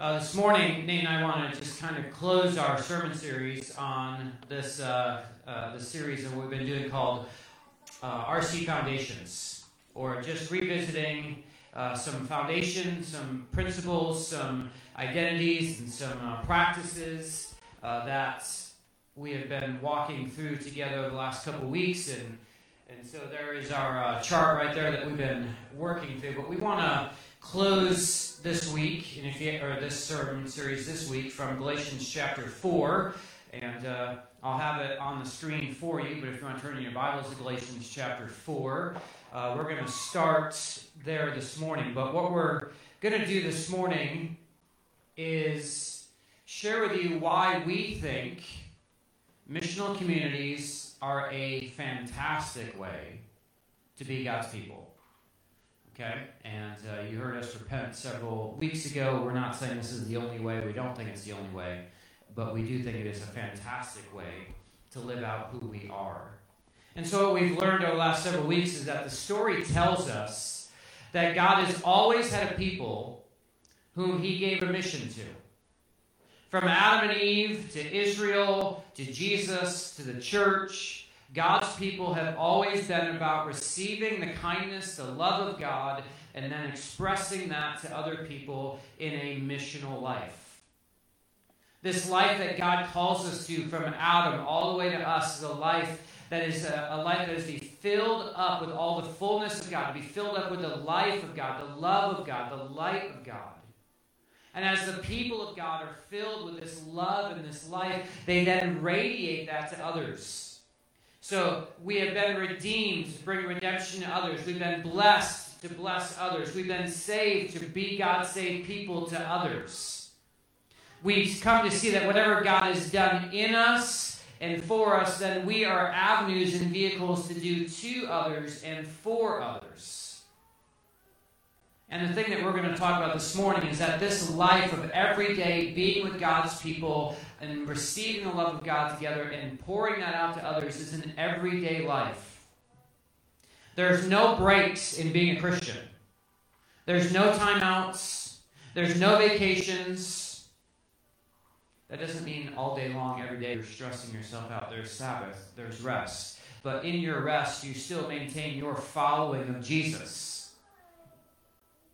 Uh, this morning, Nate and I want to just kind of close our sermon series on this uh, uh, the series that we've been doing called uh, RC Foundations, or just revisiting uh, some foundations, some principles, some identities, and some uh, practices that we have been walking through together the last couple weeks, and and so there is our chart right there that we've been working through. But we want to close this week, and if you, or this sermon series this week from Galatians chapter 4. And uh, I'll have it on the screen for you, but if you want to turn in your Bibles to Galatians chapter 4, uh, we're going to start there this morning. But what we're going to do this morning is share with you why we think missional communities are a fantastic way to be God's people. Okay? And uh, you heard us repent several weeks ago. We're not saying this is the only way. We don't think it's the only way. But we do think it is a fantastic way to live out who we are. And so, what we've learned over the last several weeks is that the story tells us that God has always had a people whom He gave a mission to. From Adam and Eve to Israel to Jesus to the church God's people have always been about receiving the kindness, the love of God, and then expressing that to other people in a missional life. This life that God calls us to from Adam all the way to us is a life that is a, a, life that is to be filled up with all the fullness of God, to be filled up with the life of God, the love of God, the light of God. And as the people of God are filled with this love and this life, they then radiate that to others. So we have been redeemed to bring redemption to others. We've been blessed to bless others. We've been saved to be God's saved people to others. We've come to see that whatever God has done in us and for us, then we are avenues and vehicles to do to others and for others. And the thing that we're going to talk about this morning is that this life of every day being with God's people and receiving the love of God together and pouring that out to others is an everyday life. There's no breaks in being a Christian. There's no timeouts. There's no vacations. That doesn't mean all day long, every day, you're stressing yourself out. There's Sabbath, there's rest. But in your rest, you still maintain your following of Jesus.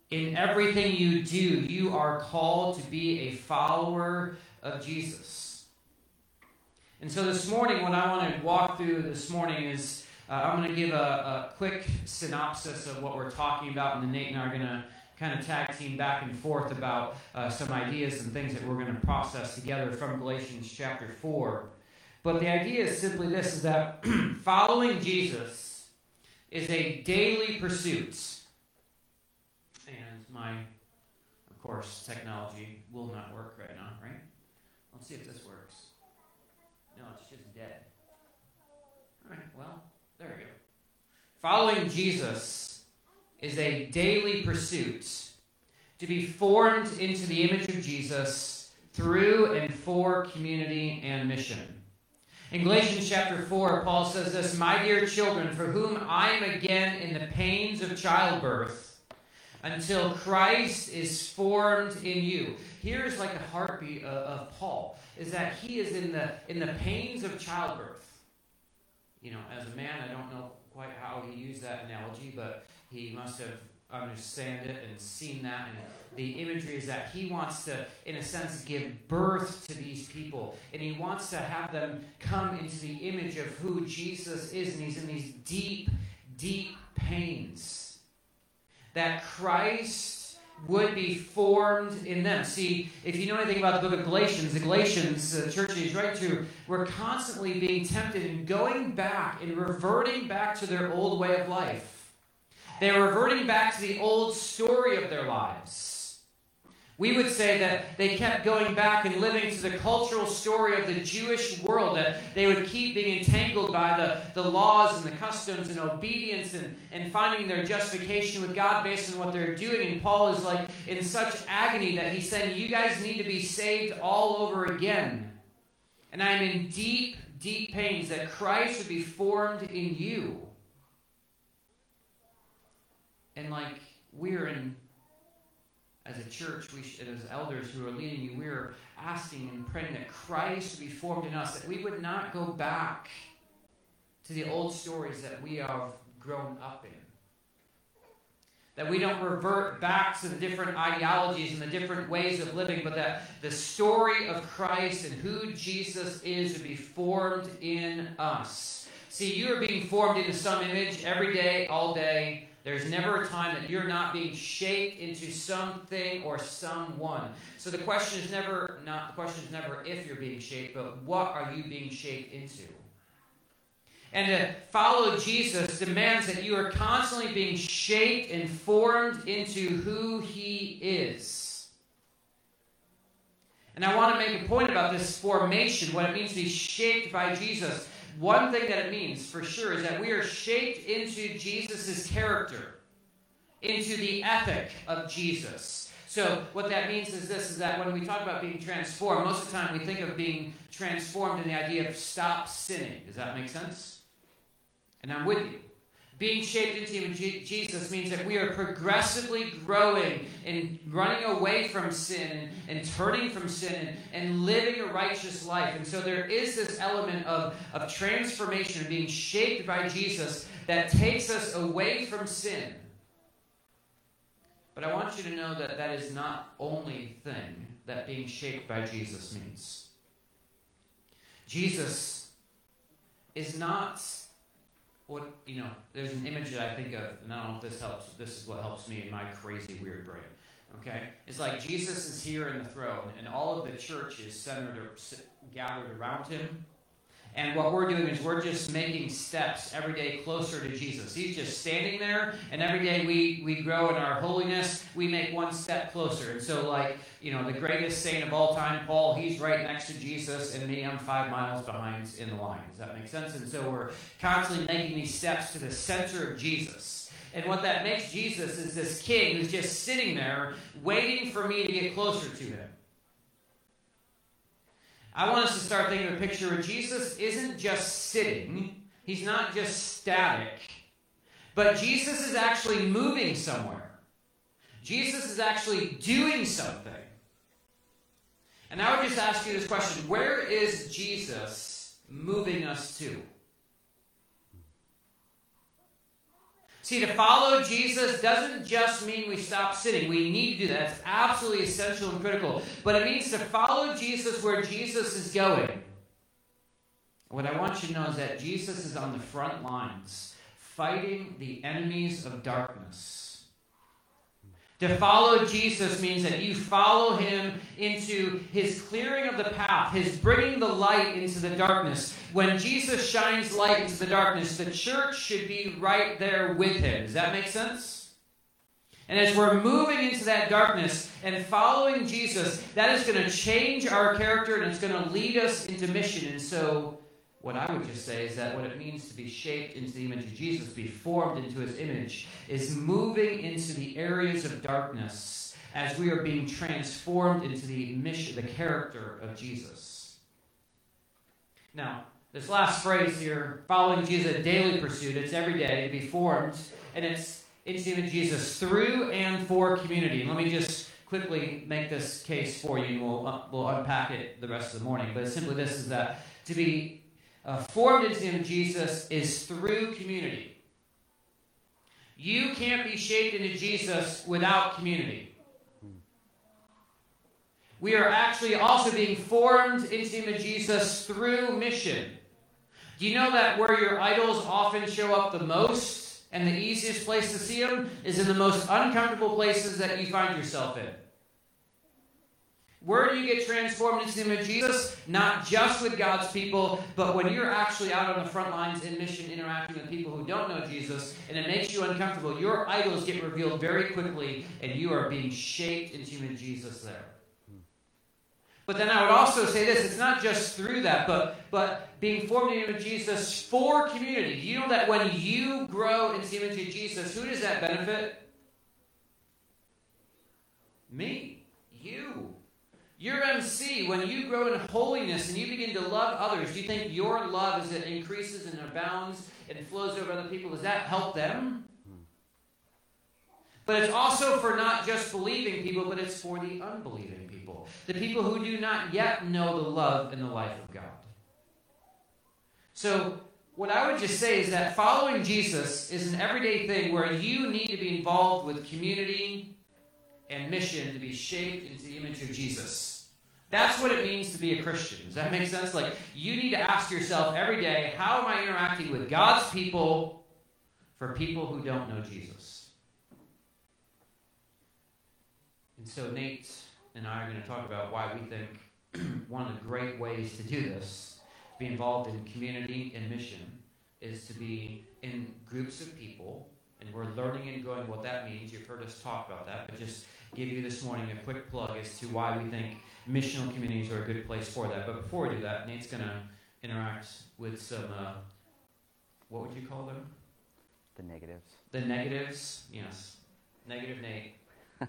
In everything you do, you are called to be a follower of Jesus. And so this morning, what I want to walk through this morning is uh, I'm going to give a, a, quick synopsis of what we're talking about, and then Nate and I are going to kind of tag team back and forth about uh, some ideas and things that we're going to process together from Galatians chapter 4. But the idea is simply this is that following Jesus is a daily pursuit my, of course, technology will not work right now, right? Let's see if this works. No, it's just dead. All right, well, there we go. Following Jesus is a daily pursuit to be formed into the image of Jesus through and for community and mission. In Galatians chapter 4, Paul says this My dear children, for whom I am again in the pains of childbirth, until Christ is formed in you. Here's like a heartbeat of, of, Paul, is that he is in the in the pains of childbirth. You know, as a man, I don't know quite how he used that analogy, but he must have understand it and seen that and the imagery is that he wants to in a sense give birth to these people and he wants to have them come into the image of who jesus is and he's in these deep deep pains that Christ would be formed in them. See, if you know anything about the book of Galatians, the Galatians, the church he's writing to, were constantly being tempted and going back and reverting back to their old way of life. They were reverting back to the old story of their lives. We would say that they kept going back and living to the cultural story of the Jewish world, that they would keep being entangled by the, the laws and the customs and obedience and, and finding their justification with God based on what they're doing. And Paul is like in such agony that he's saying, You guys need to be saved all over again. And I'm in deep, deep pains that Christ would be formed in you. And like we're in as a church, we should, as elders who are leading you, we're asking and praying that Christ be formed in us, that we would not go back to the old stories that we have grown up in. That we don't revert back to the different ideologies and the different ways of living, but that the story of Christ and who Jesus is would be formed in us. See, you are being formed into some image every day, all day. There's never a time that you're not being shaped into something or someone. So the question is never not the question is never if you're being shaped, but what are you being shaped into? And to follow Jesus demands that you are constantly being shaped and formed into who he is. And I want to make a point about this formation, what it means to be shaped by Jesus. One thing that it means for sure is that we are shaped into Jesus' character, into the ethic of Jesus. So what that means is this is that when we talk about being transformed, most of the time we think of being transformed in the idea of stop sinning. Does that make sense? And I'm with you. Being shaped into Jesus means that we are progressively growing and running away from sin and, and turning from sin and, and, living a righteous life. And so there is this element of, of transformation, of being shaped by Jesus, that takes us away from sin. But I want you to know that that is not only thing that being shaped by Jesus means. Jesus is not what you know, there's an image that I think of, and I don't know if this helps. This is what helps me in my crazy, weird brain. Okay, it's like Jesus is here in the throne, and all of the church is centered or gathered around him, and what we're doing is we're just making steps every day closer to Jesus. He's just standing there, and every day we, we grow in our holiness, we make one step closer. And so, like, you know, the greatest saint of all time, Paul, he's right next to Jesus, and me, I'm five miles behind in the line. Does that make sense? And so we're constantly making these steps to the center of Jesus. And what that makes Jesus is this king who's just sitting there waiting for me to get closer to him. I want us to start thinking of a picture where Jesus isn't just sitting, he's not just static, but Jesus is actually moving somewhere. Jesus is actually doing something. And I would just ask you this question where is Jesus moving us to? See, to follow Jesus doesn't just mean we stop sitting. We need to do that. It's absolutely essential and critical. But it means to follow Jesus where Jesus is going. What I want you to know is that Jesus is on the front lines, fighting the enemies of darkness. To follow Jesus means that you follow him into his clearing of the path, his bringing the light into the darkness. When Jesus shines light into the darkness, the church should be right there with him. Does that make sense? And as we're moving into that darkness and following Jesus, that is going to change our character and it's going to lead us into mission. And so what I would just say is that what it means to be shaped into the image of Jesus, be formed into his image, is moving into the areas of darkness as we are being transformed into the mission, the character of Jesus. Now, this last phrase here, following Jesus, a daily pursuit, it's every day to be formed, and it's into the image of Jesus through and for community. And let me just quickly make this case for you, and we'll, uh, we'll unpack it the rest of the morning. But simply this is that to be uh, formed into of Jesus is through community. You can't be shaped into Jesus without community. We are actually also being formed into the image of Jesus through mission. Do you know that where your idols often show up the most and the easiest place to see them is in the most uncomfortable places that you find yourself in? Where do you get transformed into the image of Jesus? Not just with God's people, but when you're actually out on the front lines in mission interacting with people who don't know Jesus, and it makes you uncomfortable, your idols get revealed very quickly, and you are being shaped into of Jesus there. But then I would also say this it's not just through that, but, but being formed in the image of Jesus for community. You know that when you grow into the image of Jesus, who does that benefit? Me. You. Your MC, when you grow in holiness and you begin to love others, do you think your love as it increases and abounds and flows over other people, does that help them? But it's also for not just believing people, but it's for the unbelieving people. The people who do not yet know the love and the life of God. So, what I would just say is that following Jesus is an everyday thing where you need to be involved with community and mission to be shaped into the image of Jesus. That's what it means to be a Christian. Does that make sense? Like, you need to ask yourself every day how am I interacting with God's people for people who don't know Jesus? And so, Nate and I are going to talk about why we think one of the great ways to do this be involved in community and mission is to be in groups of people, and we're learning and growing what that means. You've heard us talk about that, but just give you this morning a quick plug as to why we think missional communities are a good place for that. But before we do that, Nate's going to interact with some, uh, what would you call them? The negatives. The negatives, yes. Negative Nate.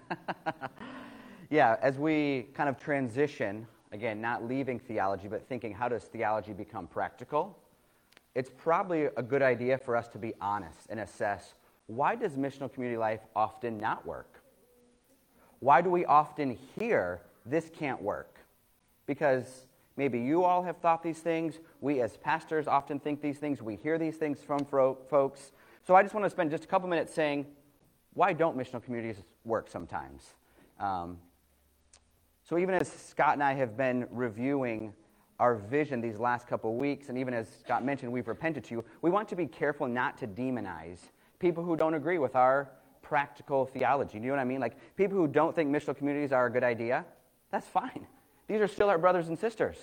yeah, as we kind of transition again, not leaving theology, but thinking how does theology become practical, it's probably a good idea for us to be honest and assess why does missional community life often not work? Why do we often hear this can't work? Because maybe you all have thought these things. We as pastors often think these things. We hear these things from folks. So I just want to spend just a couple minutes saying, why don't missional communities work sometimes? Um, so, even as Scott and I have been reviewing our vision these last couple weeks, and even as Scott mentioned, we've repented to you, we want to be careful not to demonize people who don't agree with our practical theology. Do you know what I mean? Like people who don't think missional communities are a good idea, that's fine. These are still our brothers and sisters.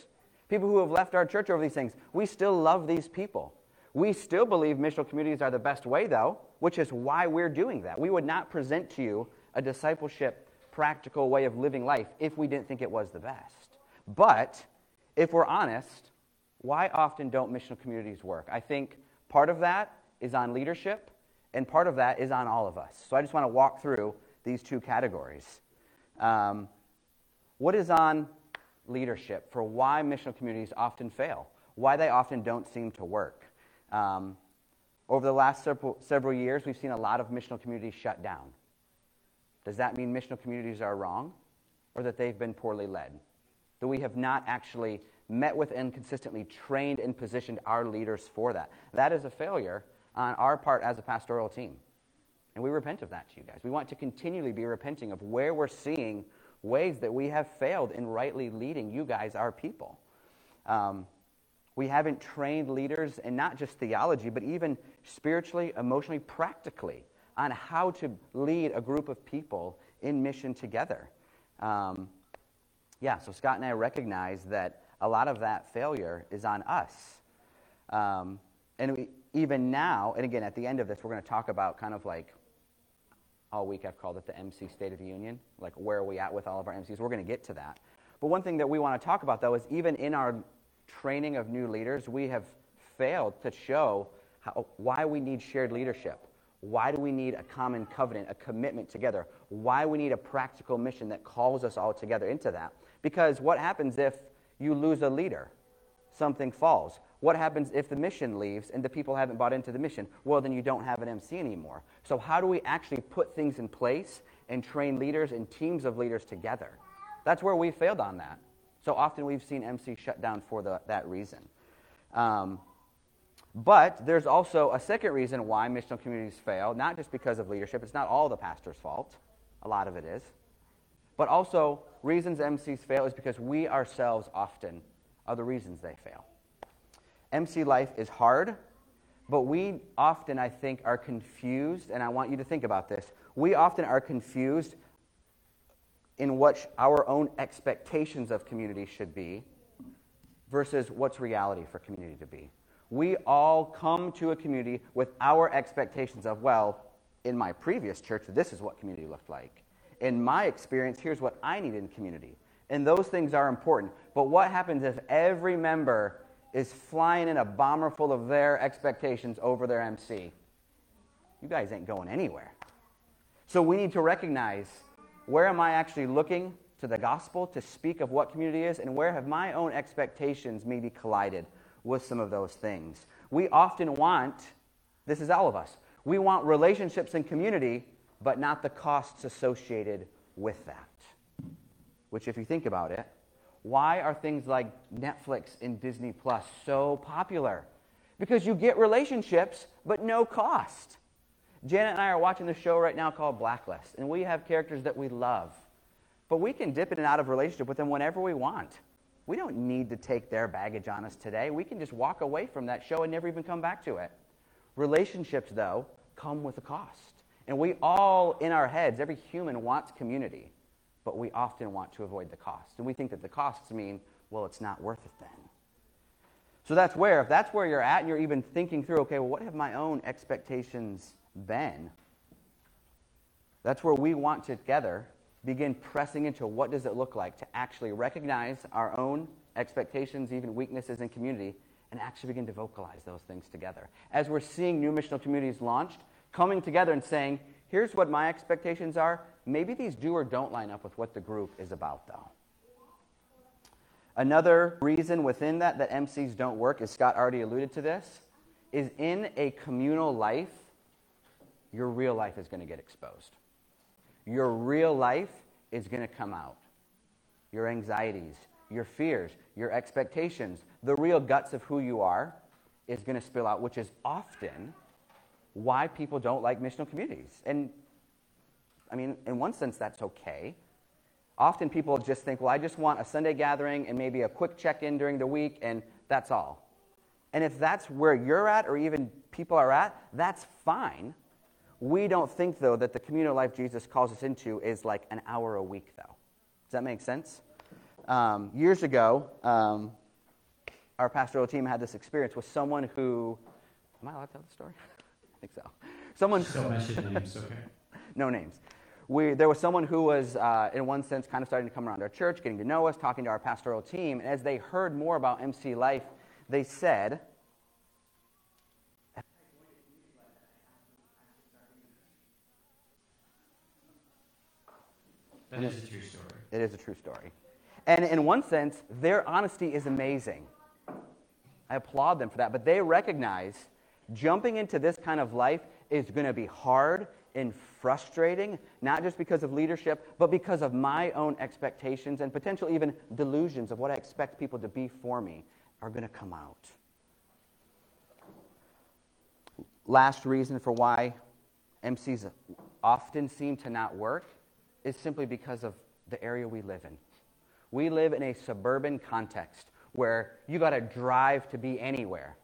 People who have left our church over these things, we still love these people. We still believe missional communities are the best way, though, which is why we're doing that. We would not present to you a discipleship practical way of living life if we didn't think it was the best. But if we're honest, why often don't missional communities work? I think part of that is on leadership, and part of that is on all of us. So I just want to walk through these two categories. Um, what is on leadership for why missional communities often fail? Why they often don't seem to work? Um, over the last several, several years, we've seen a lot of missional communities shut down. Does that mean missional communities are wrong or that they've been poorly led? That we have not actually met with and consistently trained and positioned our leaders for that? That is a failure on our part as a pastoral team. And we repent of that to you guys. We want to continually be repenting of where we're seeing ways that we have failed in rightly leading you guys, our people. Um, we haven't trained leaders in not just theology, but even spiritually, emotionally, practically on how to lead a group of people in mission together. Um, yeah, so Scott and I recognize that a lot of that failure is on us. Um, and we, even now, and again, at the end of this, we're going to talk about kind of like all week I've called it the MC State of the Union, like where are we at with all of our MCs. We're going to get to that. But one thing that we want to talk about, though, is even in our training of new leaders, we have failed to show how, why we need shared leadership. Why do we need a common covenant, a commitment together? Why we need a practical mission that calls us all together into that? Because what happens if you lose a leader? Something falls. What happens if the mission leaves and the people haven't bought into the mission? Well, then you don't have an MC anymore. So, how do we actually put things in place and train leaders and teams of leaders together? That's where we failed on that. So often we've seen MC shut down for the, that reason. Um, but there's also a second reason why missional communities fail, not just because of leadership. It's not all the pastor's fault. A lot of it is. But also, reasons MCs fail is because we ourselves often are the reasons they fail. MC life is hard, but we often, I think, are confused, and I want you to think about this. We often are confused in what our own expectations of community should be versus what's reality for community to be we all come to a community with our expectations of, well, in my previous church, this is what community looked like. In my experience, here's what I need in community. And those things are important. But what happens if every member is flying in a bomber full of their expectations over their MC? You guys ain't going anywhere. So we need to recognize where am I actually looking to the gospel to speak of what community is, and where have my own expectations maybe collided with some of those things. We often want, this is all of us, we want relationships and community but not the costs associated with that. Which, if you think about it, why are things like Netflix and Disney Plus so popular? Because you get relationships, but no cost. Janet and I are watching this show right now called Blacklist, and we have characters that we love. But we can dip in and out of relationship with them whenever we want. We don't need to take their baggage on us today. We can just walk away from that show and never even come back to it. Relationships, though, come with a cost. And we all, in our heads, every human wants community, but we often want to avoid the cost. And we think that the costs mean, well, it's not worth it then. So that's where, if that's where you're at and you're even thinking through, okay, well, what have my own expectations been? That's where we want to together begin pressing into what does it look like to actually recognize our own expectations, even weaknesses in community, and actually begin to vocalize those things together. As we're seeing new missional communities launched, coming together and saying, here's what my expectations are. Maybe these do or don't line up with what the group is about, though. Another reason within that that MCs don't work, as Scott already alluded to this, is in a communal life, your real life is going to get exposed. Your real life is going to come out. Your anxieties, your fears, your expectations, the real guts of who you are is going to spill out, which is often why people don't like missional communities. And I mean, in one sense, that's okay. Often people just think, well, I just want a Sunday gathering and maybe a quick check in during the week, and that's all. And if that's where you're at, or even people are at, that's fine. We don't think, though, that the communal life Jesus calls us into is like an hour a week, though. Does that make sense? Um, years ago, um, our pastoral team had this experience with someone who. Am I allowed to tell the story? I think so. Someone. Still mention names, okay? no names. We, there was someone who was, uh, in one sense, kind of starting to come around our church, getting to know us, talking to our pastoral team. And as they heard more about MC Life, they said, That is a true story. It is a true story. And in one sense, their honesty is amazing. I applaud them for that. But they recognize jumping into this kind of life is going to be hard and frustrating, not just because of leadership, but because of my own expectations and potential even delusions of what I expect people to be for me are going to come out. Last reason for why MCs often seem to not work is simply because of the area we live in. We live in a suburban context where you got to drive to be anywhere.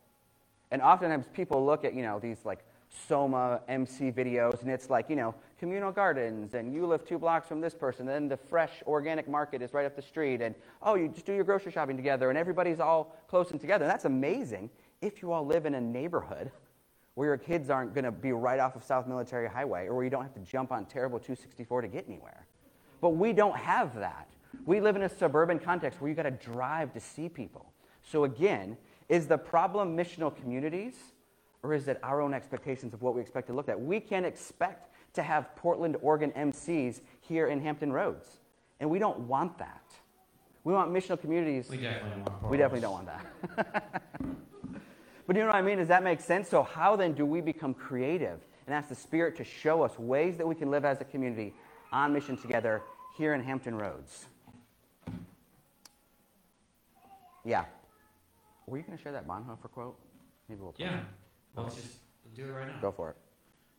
And oftentimes people look at, you know, these like Soma MC videos, and it's like, you know, communal gardens, and you live two blocks from this person, and then the fresh organic market is right up the street, and oh, you just do your grocery shopping together, and everybody's all close and together. And that's amazing if you all live in a neighborhood where your kids aren't going to be right off of South Military Highway, or where you don't have to jump on terrible 264 to get anywhere. But we don't have that. We live in a suburban context where you got to drive to see people. So again, is the problem missional communities? Or is it our own expectations of what we expect to look at? We can't expect to have Portland, Oregon MCs here in Hampton Roads, and we don't want that. We want missional communities. We definitely want. We definitely don't want that. but you know what I mean? Does that make sense? So how then do we become creative and ask the Spirit to show us ways that we can live as a community on mission together here in Hampton Roads? Yeah. Were you going to share that Bonhoeffer quote? Maybe we'll. Play. Yeah. Let's just do it right now. Go for it.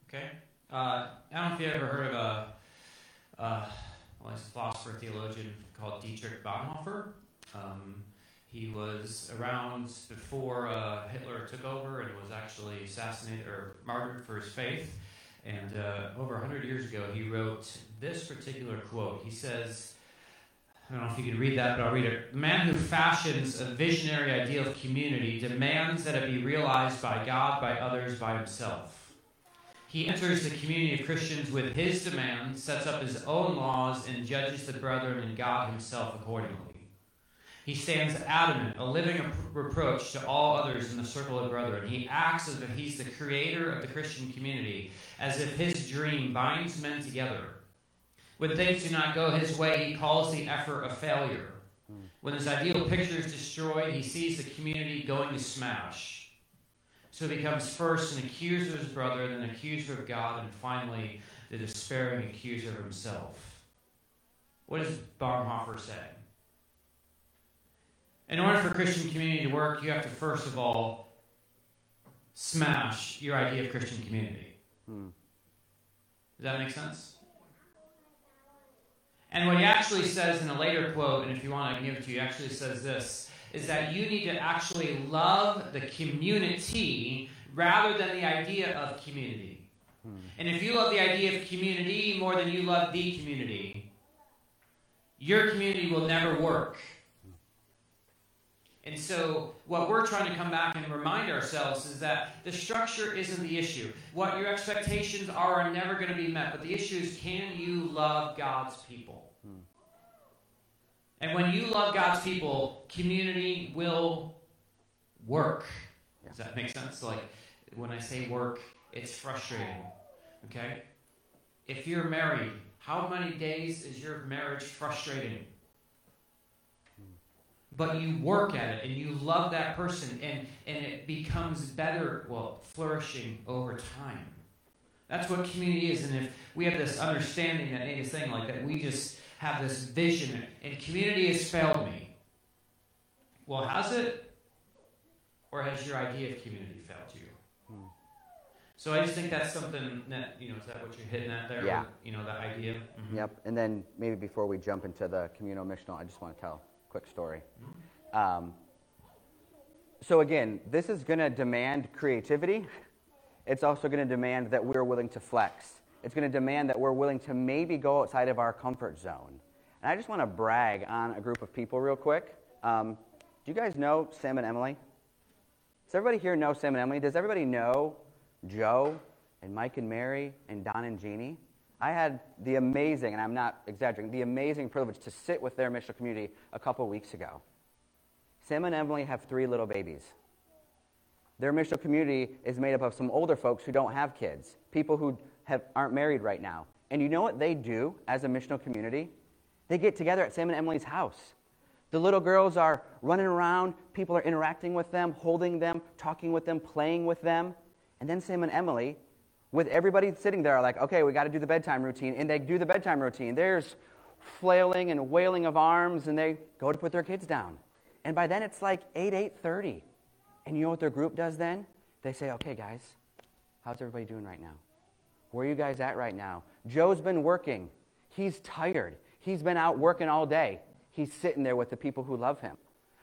Okay. Uh, I don't know if you ever heard of a, uh, well, a philosopher theologian called Dietrich Bonhoeffer. Um, he was around before uh, Hitler took over and was actually assassinated or martyred for his faith. And uh, over 100 years ago, he wrote this particular quote. He says, I don't know if you can read that, but I'll read it. The man who fashions a visionary ideal of community demands that it be realized by God, by others, by himself. He enters the community of Christians with his demand, sets up his own laws, and judges the brethren and God himself accordingly. He stands adamant, a living reproach to all others in the circle of brethren. He acts as if he's the creator of the Christian community, as if his dream binds men together when things do not go his way, he calls the effort a failure. When his ideal picture is destroyed, he sees the community going to smash. So he becomes first an accuser of his brother, then an accuser of God, and finally the despairing accuser of himself. What does Bonhoeffer say? In order for Christian community to work, you have to first of all smash your idea of Christian community. Hmm. Does that make sense? And what he actually says in a later quote, and if you want, I can give it to you, he actually says this is that you need to actually love the community rather than the idea of community. Hmm. And if you love the idea of community more than you love the community, your community will never work. And so, what we're trying to come back and remind ourselves is that the structure isn't the issue. What your expectations are are never going to be met. But the issue is can you love God's people? Hmm. And when you love God's people, community will work. Does that make sense? Like, when I say work, it's frustrating. Okay? If you're married, how many days is your marriage frustrating? But you work at it and you love that person and, and it becomes better, well, flourishing over time. That's what community is. And if we have this understanding that Nate is saying, like that we just have this vision and community has failed me. Well, has it? Or has your idea of community failed you? Hmm. So I just think that's something that, you know, is that what you're hitting at there? Yeah. You know, that idea? Mm-hmm. Yep. And then maybe before we jump into the communal missional, I just want to tell quick story. Um, so, again, this is going to demand creativity. It's also going to demand that we're willing to flex. It's going to demand that we're willing to maybe go outside of our comfort zone. And I just want to brag on a group of people real quick. Um, do you guys know Sam and Emily? Does everybody here know Sam and Emily? Does everybody know Joe and Mike and Mary and Don and Jeannie? I had the amazing, and I'm not exaggerating, the amazing privilege to sit with their missional community a couple weeks ago. Sam and Emily have three little babies. Their missional community is made up of some older folks who don't have kids, people who have, aren't married right now. And you know what they do as a missional community? They get together at Sam and Emily's house. The little girls are running around, people are interacting with them, holding them, talking with them, playing with them. And then Sam and Emily with everybody sitting there like, okay, we got to do the bedtime routine. And they do the bedtime routine. There's flailing and wailing of arms, and they go to put their kids down. And by then it's like 8, 8.30. And you know what their group does then? They say, okay, guys, how's everybody doing right now? Where are you guys at right now? Joe's been working. He's tired. He's been out working all day. He's sitting there with the people who love him.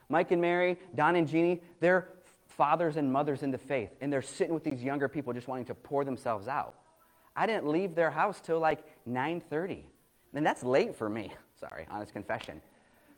Mike and Mary, Don and Jeannie, they're fathers and mothers in the faith, and they're sitting with these younger people just wanting to pour themselves out. I didn't leave their house till like 9:30. And that's late for me. Sorry, honest confession.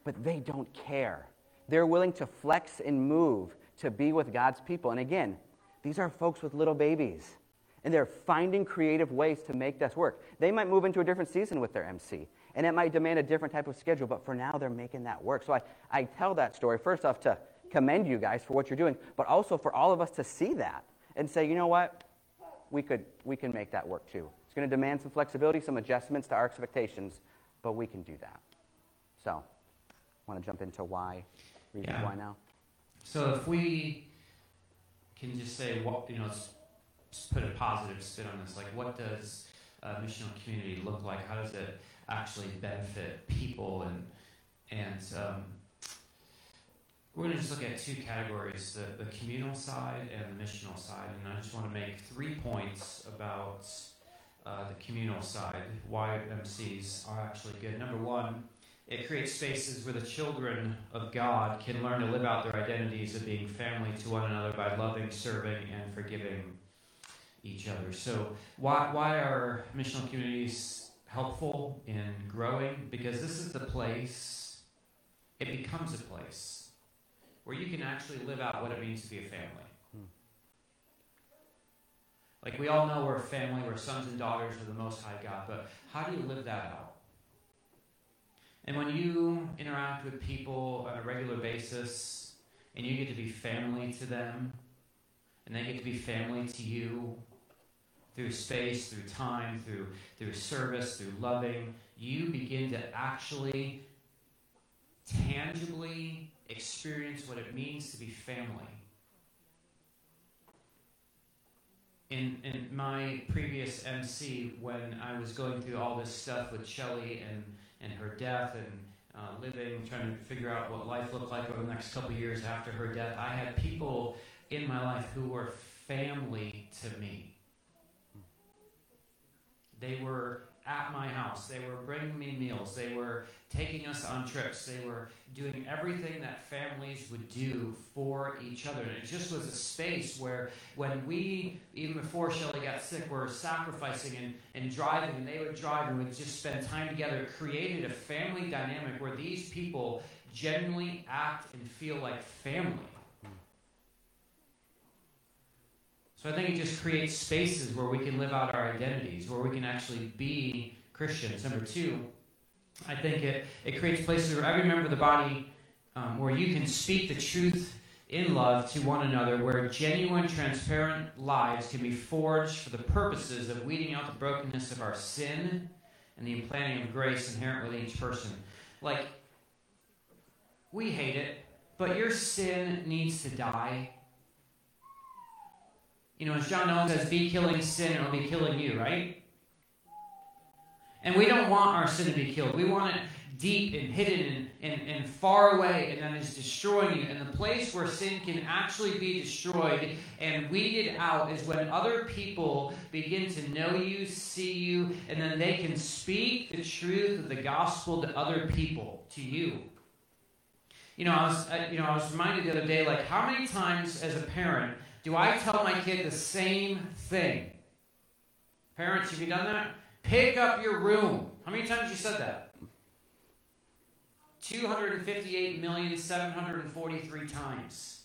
But they don't care. They're willing to flex and move to be with God's people. And again, these are folks with little babies. And they're finding creative ways to make this work. They might move into a different season with their MC, and it might demand a different type of schedule, but for now, they're making that work. So I, I tell that story, first off, to commend you guys for what you're doing, but also for all of us to see that and say, you know what? We, could, we can make that work too. It's going to demand some flexibility, some adjustments to our expectations, but we can do that. So, want to jump into why, reasons yeah. why now? So, if we can just say, what, you know, put a positive spin on this, like what does a missional community look like? How does it actually benefit people and and um, we're going to just look at two categories the, the communal side and the missional side. And I just want to make three points about uh, the communal side, why MCs are actually good. Number one, it creates spaces where the children of God can learn to live out their identities of being family to one another by loving, serving, and forgiving each other. So, why, why are missional communities helpful in growing? Because this is the place, it becomes a place where you can actually live out what it means to be a family. Hmm. Like we all know we're a family, we're sons and daughters of the Most High God, but how do you live that out? And when you interact with people on a regular basis and you get to be family to them, and they get to be family to you through space, through time, through, through service, through loving, you begin to actually tangibly experience what it means to be family. in, in my previous MC, when I was going through all this stuff with Shelly and, and her death and uh, living, trying to figure out what life looked like over the next couple years after her death, I had people in my life who were family to me. They were at my house. They were bringing me meals. They were taking us on trips. They were doing everything that families would do for each other. And it just was a space where, when we, even before Shelly got sick, were sacrificing and, and driving, and they would drive and we'd just spend time together, created a family dynamic where these people genuinely act and feel like family. So I think it just creates spaces where we can live out our identities, where we can actually be Christians. Number two, I think it, it creates places where every member of the body, um, where you can speak the truth in love to one another, where genuine, transparent lives can be forged for the purposes of weeding out the brokenness of our sin and the implanting of grace inherent within each person. Like, we hate it, but your sin needs to die you know, as John Owen says, be killing sin, it'll be killing you, right? And we don't want our sin to be killed. We want it deep and hidden and, and, and far away, and that is destroying you. And the place where sin can actually be destroyed and weeded out is when other people begin to know you, see you, and then they can speak the truth of the gospel to other people, to you. You know, I was, you know, I was reminded the other day, like, how many times as a parent do I tell my kid the same thing? Parents, have you done that? Pick up your room. How many times you said that? 258,743 times.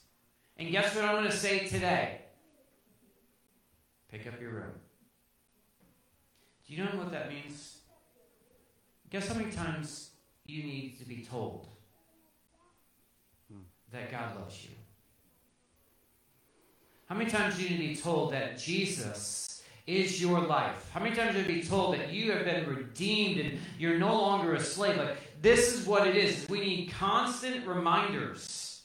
And guess what I'm going to say today? Pick up your room. Do you know what that means? Guess how many times you need to be told hmm. that God loves you? How many times do you need to be told that Jesus is your life? How many times do you need to be told that you have been redeemed and you're no longer a slave? Like, this is what it is. We need constant reminders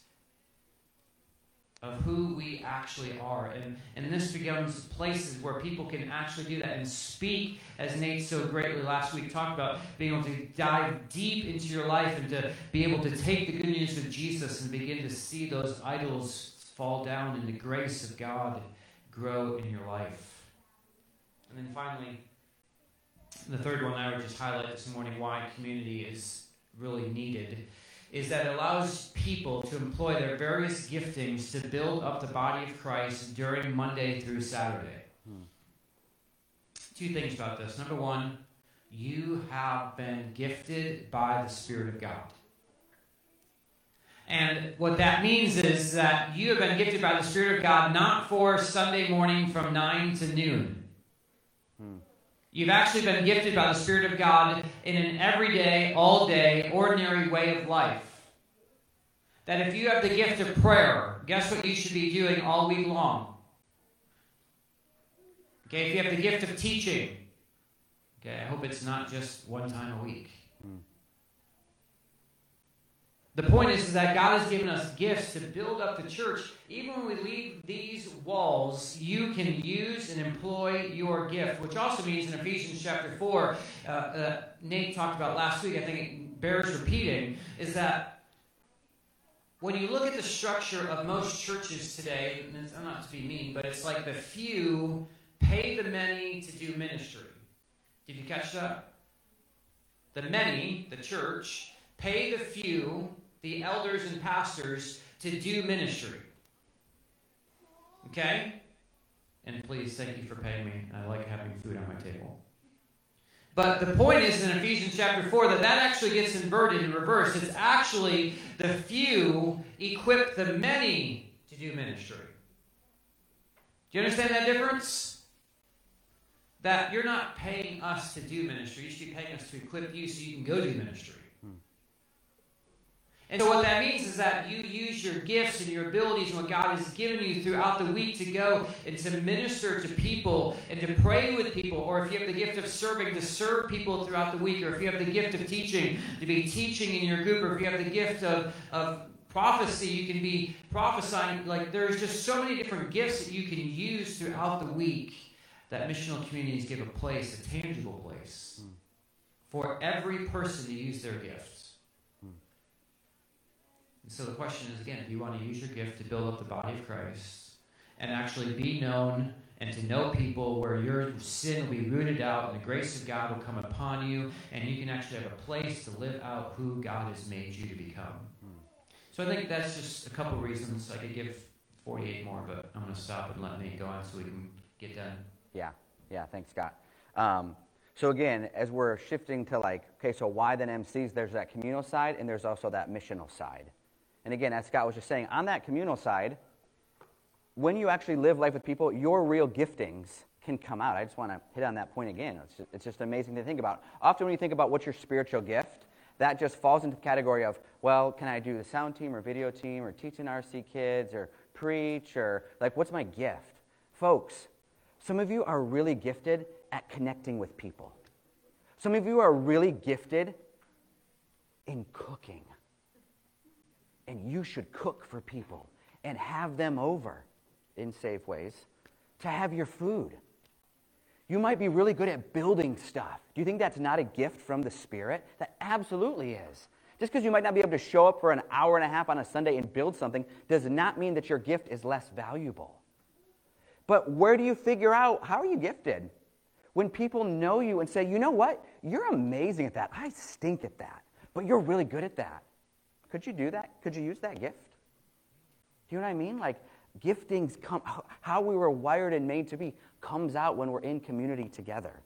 of who we actually are. And, and this becomes places where people can actually do that and speak, as Nate so greatly last week talked about, being able to dive deep into your life and to be able to take the good news of Jesus and begin to see those idols fall down in the grace of God grow in your life. And then finally, the third one I would just highlight this morning why community is really needed is that it allows people to employ their various giftings to build up the body of Christ during Monday through Saturday. Hmm. Two things about this. Number one, you have been gifted by the Spirit of God. And what that means is that you have been gifted by the Spirit of God not for Sunday morning from 9 to noon. Hmm. You've actually been gifted by the Spirit of God in an everyday, all day, ordinary way of life. That if you have the gift of prayer, guess what you should be doing all week long? Okay, if you have the gift of teaching, okay, I hope it's not just one time a week. The point is, is that God has given us gifts to build up the church. Even when we leave these walls, you can use and employ your gift, which also means in Ephesians chapter 4, uh, uh, Nate talked about last week, I think it bears repeating, is that when you look at the structure of most churches today, and it's not to be mean, but it's like the few pay the many to do ministry. Did you catch that? The many, the church, pay the few the elders and pastors to do ministry. Okay? And please, thank you for paying me. I like having food on my table. But the point is in Ephesians chapter 4 that that actually gets inverted and reversed. It's actually the few equip the many to do ministry. Do you understand that difference? That you're not paying us to do ministry. You should be paying us to equip you so you can go do ministry. And so, what that means is that you use your gifts and your abilities and what God has given you throughout the week to go and to minister to people and to pray with people. Or if you have the gift of serving, to serve people throughout the week. Or if you have the gift of teaching, to be teaching in your group. Or if you have the gift of, of prophecy. You can be prophesying. Like there's just so many different gifts that you can use throughout the week that missional communities give a place, a tangible place, mm. for every person to use their gifts. So the question is again, do you want to use your gift to build up the body of Christ and actually be known and to know people where your sin will be rooted out and the grace of God will come upon you and you can actually have a place to live out who God has made you to become. So I think that's just a couple reasons. I could give 48 more, but I'm going to stop and let me go on so we can get done. Yeah, yeah, thanks, Scott. Um, so again, as we're shifting to like, okay, so why then MCs? There's that communal side and there's also that missional side. And again, as Scott was just saying, on that communal side, when you actually live life with people, your real giftings can come out. I just want to hit on that point again. It's just, it's just amazing to think about. Often when you think about what's your spiritual gift, that just falls into the category of, well, can I do the sound team or video team or teach an RC kids or preach or like, what's my gift? Folks, some of you are really gifted at connecting with people. Some of you are really gifted in cooking. And you should cook for people and have them over in safe ways to have your food. You might be really good at building stuff. Do you think that's not a gift from the Spirit? That absolutely is. Just because you might not be able to show up for an hour and a half on a Sunday and build something does not mean that your gift is less valuable. But where do you figure out how are you gifted? When people know you and say, you know what? You're amazing at that. I stink at that. But you're really good at that. Could you do that? Could you use that gift? Do you know what I mean? Like, giftings come, how we were wired and made to be comes out when we're in community together.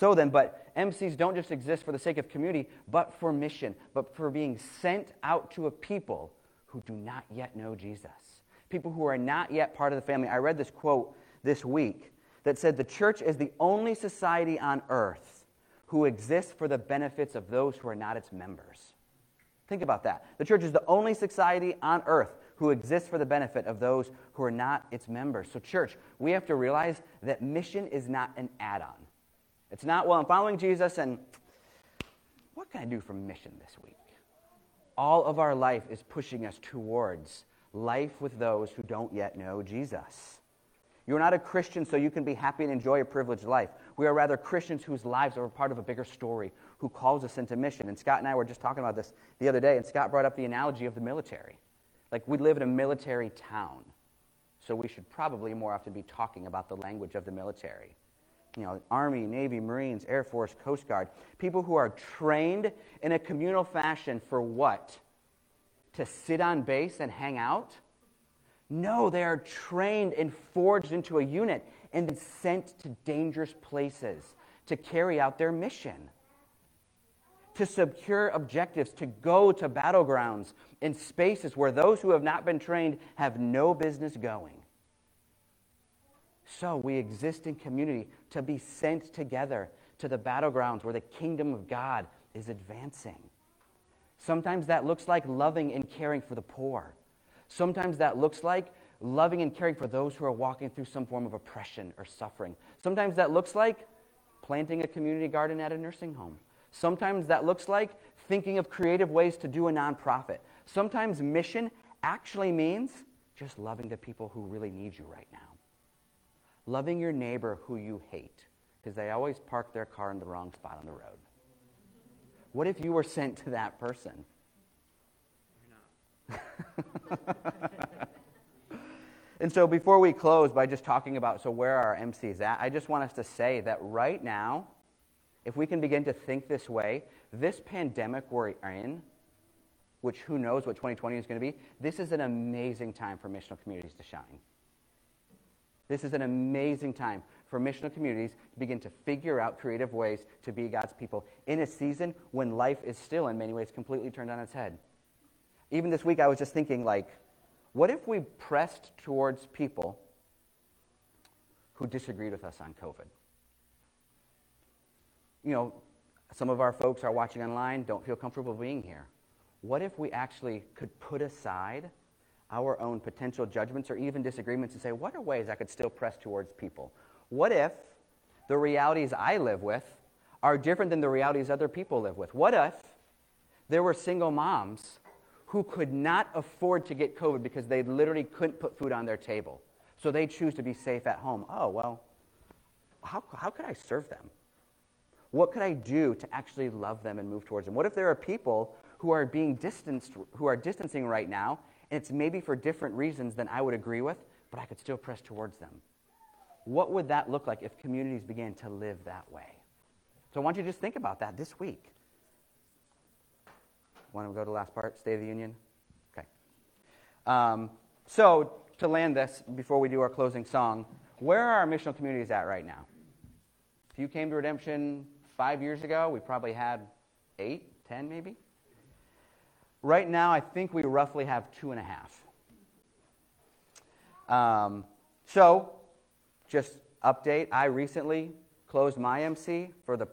So then, but MCs don't just exist for the sake of community, but for mission, but for being sent out to a people who do not yet know Jesus. People who are not yet part of the family. I read this quote this week that said the church is the only society on earth who exists for the benefits of those who are not its members. Think about that. The church is the only society on earth who exists for the benefit of those who are not its members. So, church, we have to realize that mission is not an add on. It's not, well, I'm following Jesus, and what can I do for mission this week? All of our life is pushing us towards life with those who don't yet know Jesus. You're not a Christian so you can be happy and enjoy a privileged life. We are rather Christians whose lives are part of a bigger story, who calls us into mission. And Scott and I were just talking about this the other day, and Scott brought up the analogy of the military. Like, we live in a military town, so we should probably more often be talking about the language of the military. You know, Army, Navy, Marines, Air Force, Coast Guard, people who are trained in a communal fashion for what? To sit on base and hang out? No, they are trained and forged into a unit and then sent to dangerous places to carry out their mission to secure objectives, to go to battlegrounds in spaces where those who have not been trained have no business going. So we exist in community to be sent together to the battlegrounds where the kingdom of God is advancing. Sometimes that looks like loving and caring for the poor. Sometimes that looks like loving and caring for those who are walking through some form of oppression or suffering. Sometimes that looks like planting a community garden at a nursing home. Sometimes that looks like thinking of creative ways to do a nonprofit. Sometimes mission actually means just loving the people who really need you right now. Loving your neighbor who you hate because they always park their car in the wrong spot on the road. What if you were sent to that person? and so before we close by just talking about so where our MCs at, I just want us to say that right now if we can begin to think this way, this pandemic we're in, which who knows what 2020 is going to be, this is an amazing time for missional communities to shine. This is an amazing time for missional communities to begin to figure out creative ways to be God's people in a season when life is still, in many ways, completely turned on its head. Even this week, I was just thinking, like, what if we pressed towards people who disagreed with us on COVID? You know, some of our folks are watching online, don't feel comfortable being here. What if we actually could put aside our own potential judgments or even disagreements and say, what are ways I could still press towards people? What if the realities I live with are different than the realities other people live with? What if there were single moms who could not afford to get COVID because they literally couldn't put food on their table. So they choose to be safe at home. Oh, well, how, how could I serve them? What could I do to actually love them and move towards them? What if there are people who are being distanced, who are distancing right now, and it's maybe for different reasons than I would agree with, but I could still press towards them? What would that look like if communities began to live that way? So I want you to just think about that this week. Want to go to the last part, State of the Union? Okay. Um, so to land this, before we do our closing song, where are our missional communities at right now? If you came to Redemption five years ago, we probably had eight, ten maybe. Right now, I think we roughly have two and a half. Um, so, just update. I recently closed my MC for the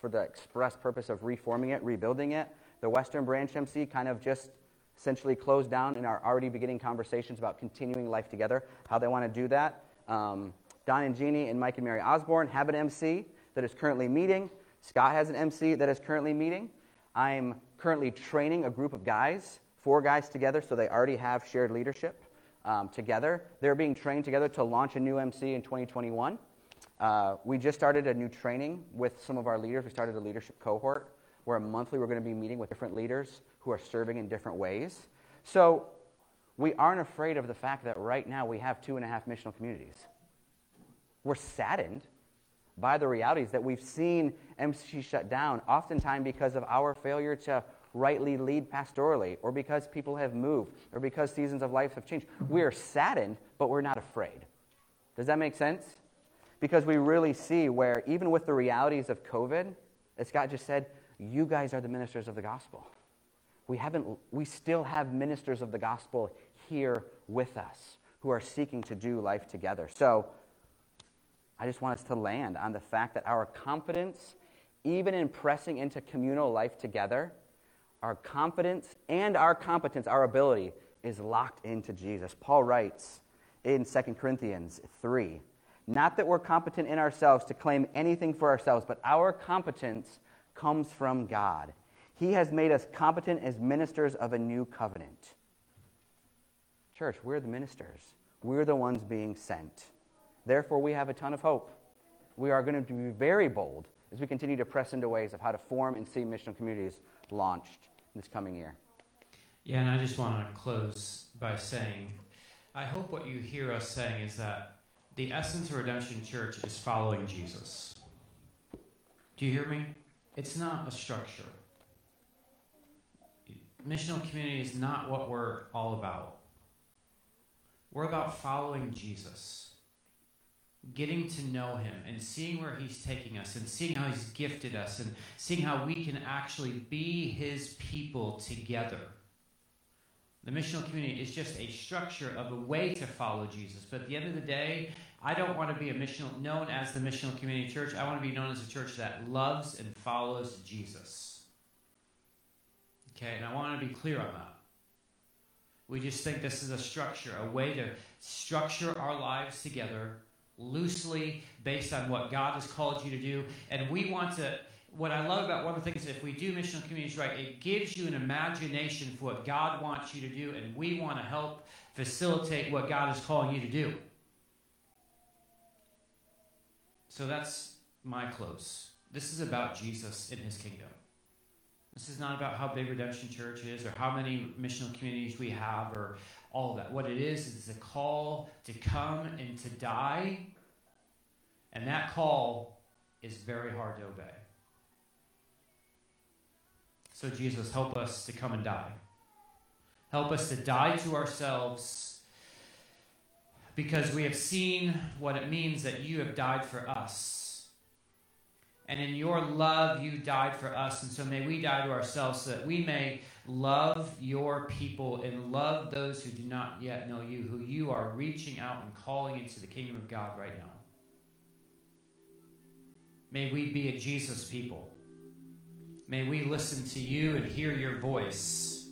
for the express purpose of reforming it, rebuilding it. The Western Branch MC kind of just essentially closed down and are already beginning conversations about continuing life together, how they want to do that. Um, Don and Jeannie and Mike and Mary Osborne have an MC that is currently meeting. Scott has an MC that is currently meeting. I'm currently training a group of guys, four guys together, so they already have shared leadership um, together. They're being trained together to launch a new MC in 2021. Uh, we just started a new training with some of our leaders. We started a leadership cohort where monthly we're going to be meeting with different leaders who are serving in different ways. So we aren't afraid of the fact that right now we have two and a half missional communities. We're saddened by the realities that we've seen MC shut down, oftentimes because of our failure to rightly lead pastorally, or because people have moved, or because seasons of life have changed. We are saddened, but we're not afraid. Does that make sense? Because we really see where, even with the realities of COVID, as Scott just said, you guys are the ministers of the gospel. We, haven't, we still have ministers of the gospel here with us who are seeking to do life together. So I just want us to land on the fact that our confidence, even in pressing into communal life together, our confidence and our competence, our ability, is locked into Jesus. Paul writes in 2 Corinthians 3 Not that we're competent in ourselves to claim anything for ourselves, but our competence comes from God. He has made us competent as ministers of a new covenant. Church, we're the ministers. We're the ones being sent. Therefore, we have a ton of hope. We are going to be very bold as we continue to press into ways of how to form and see missional communities launched this coming year. Yeah, and I just want to close by saying I hope what you hear us saying is that the essence of Redemption Church is following Jesus. Do you hear me? It's not a structure. Missional community is not what we're all about. We're about following Jesus, getting to know him, and seeing where he's taking us, and seeing how he's gifted us, and seeing how we can actually be his people together. The missional community is just a structure of a way to follow Jesus. But at the end of the day, I don't want to be a missional known as the missional community church. I want to be known as a church that loves and follows Jesus. Okay, and I want to be clear on that. We just think this is a structure, a way to structure our lives together loosely based on what God has called you to do. And we want to, what I love about one of the things, if we do missional communities right, it gives you an imagination for what God wants you to do, and we want to help facilitate what God is calling you to do. So that's my close. This is about Jesus in his kingdom. This is not about how big Redemption Church is or how many missional communities we have or all of that. What it is is a call to come and to die. And that call is very hard to obey. So, Jesus, help us to come and die. Help us to die to ourselves because we have seen what it means that you have died for us. And in your love, you died for us. And so may we die to ourselves so that we may love your people and love those who do not yet know you, who you are reaching out and calling into the kingdom of God right now. May we be a Jesus people. May we listen to you and hear your voice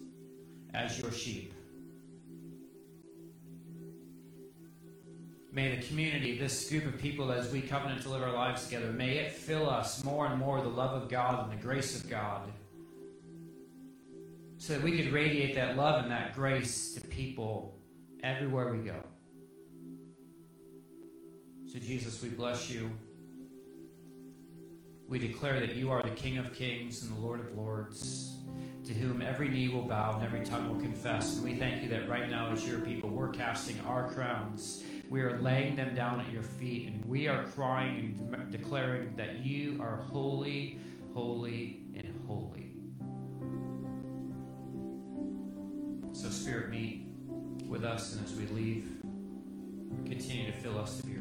as your sheep. May the community, this group of people, as we covenant to live our lives together, may it fill us more and more with the love of God and the grace of God so that we could radiate that love and that grace to people everywhere we go. So, Jesus, we bless you. We declare that you are the King of kings and the Lord of lords, to whom every knee will bow and every tongue will confess. And we thank you that right now, as your people, we're casting our crowns. We are laying them down at your feet, and we are crying and declaring that you are holy, holy, and holy. So, Spirit, meet with us, and as we leave, continue to fill us to be.